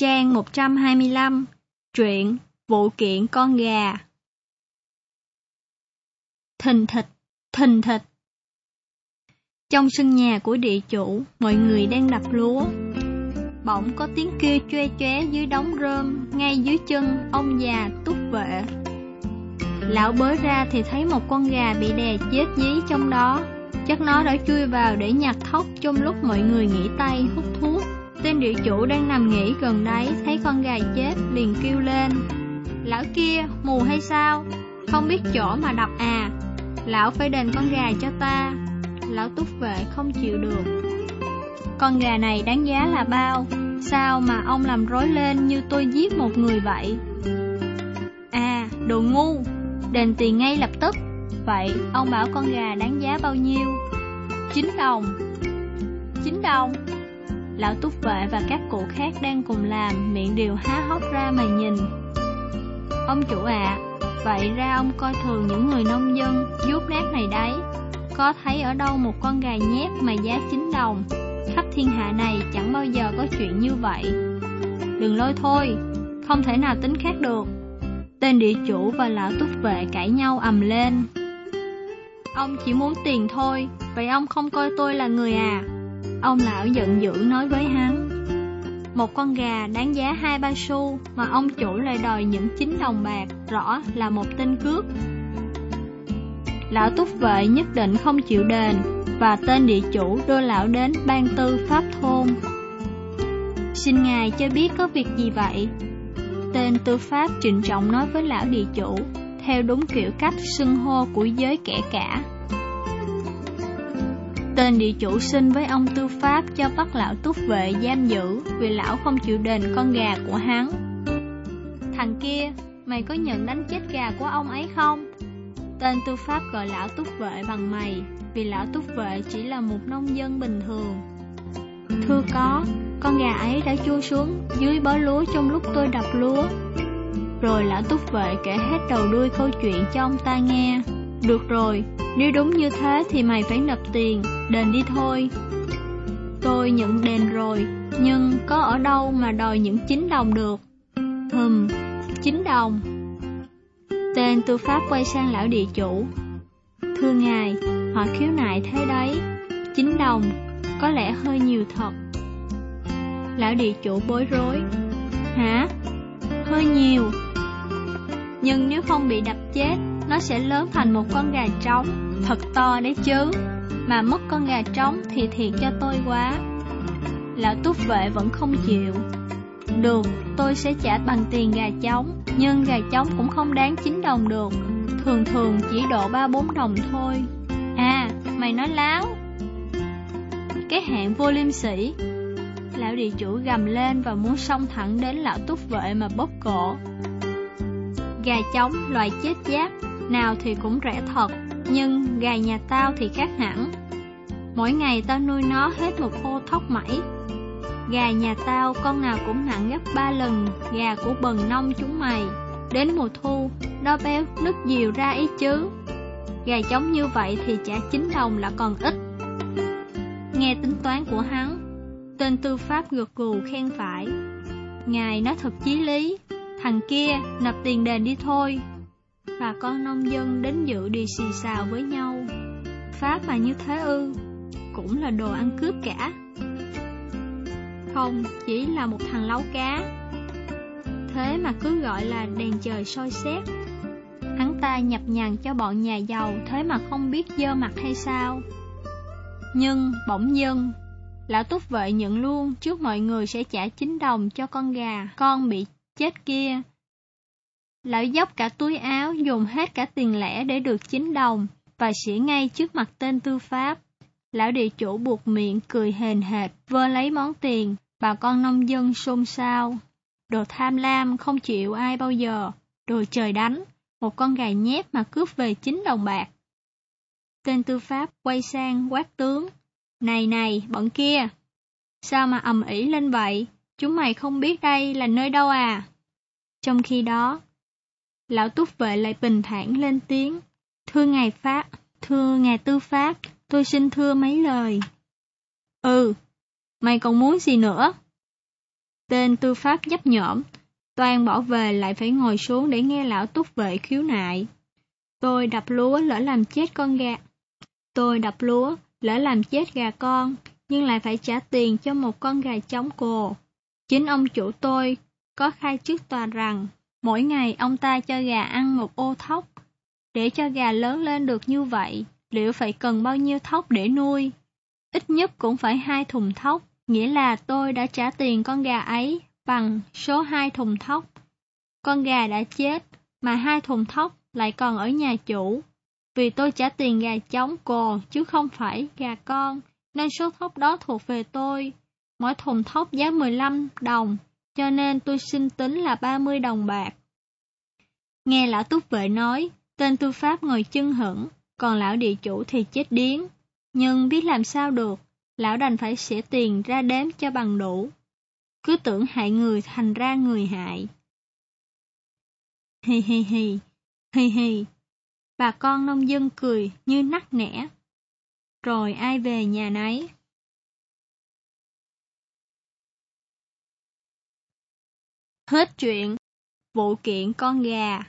Trang 125 Truyện Vụ kiện con gà Thình thịch, thình thịch Trong sân nhà của địa chủ, mọi người đang đập lúa. Bỗng có tiếng kêu choe choé dưới đống rơm, ngay dưới chân ông già túc vệ. Lão bới ra thì thấy một con gà bị đè chết dí trong đó. Chắc nó đã chui vào để nhặt thóc trong lúc mọi người nghỉ tay hút thuốc. Tên địa chủ đang nằm nghỉ gần đấy, Thấy con gà chết liền kêu lên. Lão kia, mù hay sao? Không biết chỗ mà đập à. Lão phải đền con gà cho ta. Lão túc vệ không chịu được. Con gà này đáng giá là bao? Sao mà ông làm rối lên như tôi giết một người vậy? À đồ ngu. Đền tiền ngay lập tức. Vậy ông bảo con gà đáng giá bao nhiêu? 9 đồng. 9 đồng? Lão túc vệ và các cụ khác đang cùng làm, miệng đều há hốc ra mà nhìn. Ông chủ ạ, vậy ra ông coi thường những người nông dân, dốt nát này đấy. Có thấy ở đâu một con gà nhét mà giá chín đồng, khắp thiên hạ này chẳng bao giờ có chuyện như vậy. Đừng lôi thôi, không thể nào tính khác được. Tên địa chủ và lão túc vệ cãi nhau ầm lên. Ông chỉ muốn tiền thôi, vậy ông không coi tôi là người à? Ông lão giận dữ nói với hắn, Một con gà đáng giá hai ba xu Mà ông chủ lại đòi những chín đồng bạc, Rõ là một tên cướp. Lão túc vệ nhất định không chịu đền Và tên địa chủ đưa lão đến ban tư pháp thôn. Xin ngài cho biết có việc gì vậy? Tên tư pháp trịnh trọng nói với lão địa chủ, Theo đúng kiểu cách xưng hô của giới kẻ cả. Tên địa chủ xin với ông tư pháp cho bắt lão túc vệ giam giữ vì lão không chịu đền con gà của hắn. Thằng kia, mày có nhận đánh chết gà của ông ấy không? Tên tư pháp gọi lão túc vệ bằng mày vì lão túc vệ chỉ là một nông dân bình thường. Thưa có, con gà ấy đã chui xuống dưới bó lúa trong lúc tôi đập lúa. Rồi lão túc vệ kể hết đầu đuôi câu chuyện cho ông ta nghe. Được rồi, nếu đúng như thế thì mày phải nộp tiền, đền đi thôi. Tôi nhận đền rồi, nhưng có ở đâu mà đòi những 9 đồng được? Hừm, 9 đồng. Tên tư pháp quay sang lão địa chủ. Thưa ngài, họ khiếu nại thế đấy, 9 đồng, có lẽ hơi nhiều thật. Lão địa chủ bối rối. Hả? Hơi nhiều. Nhưng nếu không bị đập chết nó sẽ lớn thành một con gà trống, thật to đấy chứ. Mà mất con gà trống thì thiệt cho tôi quá. Lão túc vệ vẫn không chịu. Được, tôi sẽ trả bằng tiền gà trống, nhưng gà trống cũng không đáng 9 đồng được. Thường thường chỉ độ 3-4 đồng thôi. À, mày nói láo. Cái hạng vô liêm sĩ. Lão địa chủ gầm lên và muốn xông thẳng đến lão túc vệ mà bóp cổ. Gà trống loại chết giáp nào thì cũng rẻ thật, nhưng gà nhà tao thì khác hẳn. Mỗi ngày tao nuôi nó hết một khô thóc mẩy. Gà nhà tao con nào cũng nặng gấp ba lần gà của bần nông chúng mày. Đến mùa thu, nó béo nứt nhiều ra ý chứ. Gà trống như vậy thì trả chín đồng là còn ít. Nghe tính toán của hắn, tên tư pháp gật gù khen phải. Ngài nói thật chí lý, thằng kia nộp tiền đền đi thôi, và con nông dân đến dự đi xì xào với nhau. Pháp mà như thế ư, cũng là đồ ăn cướp cả. Không, chỉ là một thằng lấu cá. Thế mà cứ gọi là đèn trời soi xét. Hắn ta nhập nhằn cho bọn nhà giàu, thế mà không biết dơ mặt hay sao. Nhưng, bỗng dưng, lão túc vệ nhận luôn trước mọi người sẽ trả 9 đồng cho con gà, con bị chết kia. Lão dốc cả túi áo, dùng hết cả tiền lẻ để được 9 đồng, và xỉa ngay trước mặt tên tư pháp. Lão địa chủ buộc miệng cười hền hệt, vơ lấy món tiền, bà con nông dân xôn xao. Đồ tham lam không chịu ai bao giờ, đồ trời đánh, một con gà nhép mà cướp về chín đồng bạc. Tên tư pháp quay sang quát tướng. Này này, bọn kia! Sao mà ầm ĩ lên vậy? Chúng mày không biết đây là nơi đâu à? Trong khi đó, Lão túc vệ lại bình thản lên tiếng. Thưa ngài Pháp, thưa ngài tư Pháp, tôi xin thưa mấy lời. Ừ, mày còn muốn gì nữa? Tên tư pháp nhấp nhõm, toàn bỏ về lại phải ngồi xuống để nghe lão túc vệ khiếu nại. Tôi đập lúa lỡ làm chết con gà. Tôi đập lúa lỡ làm chết gà con, nhưng lại phải trả tiền cho một con gà chống cồ. Chính ông chủ tôi có khai trước tòa rằng mỗi ngày ông ta cho gà ăn một ô thóc. Để cho gà lớn lên được như vậy, liệu phải cần bao nhiêu thóc để nuôi? Ít nhất cũng phải hai thùng thóc, nghĩa là tôi đã trả tiền con gà ấy bằng số hai thùng thóc. Con gà đã chết, mà hai thùng thóc lại còn ở nhà chủ. Vì tôi trả tiền gà trống cồ chứ không phải gà con, nên số thóc đó thuộc về tôi. Mỗi thùng thóc giá 15 đồng, cho nên tôi xin tính là 30 đồng bạc. Nghe lão túc vệ nói, tên tư pháp ngồi chân hững, còn lão địa chủ thì chết điếng. Nhưng biết làm sao được, lão đành phải xỉa tiền ra đếm cho bằng đủ. Cứ tưởng hại người thành ra người hại. Hi hi hi, hi hi. Bà con nông dân cười như nắc nẻ. Rồi ai về nhà nấy. Hết chuyện. Vụ kiện con gà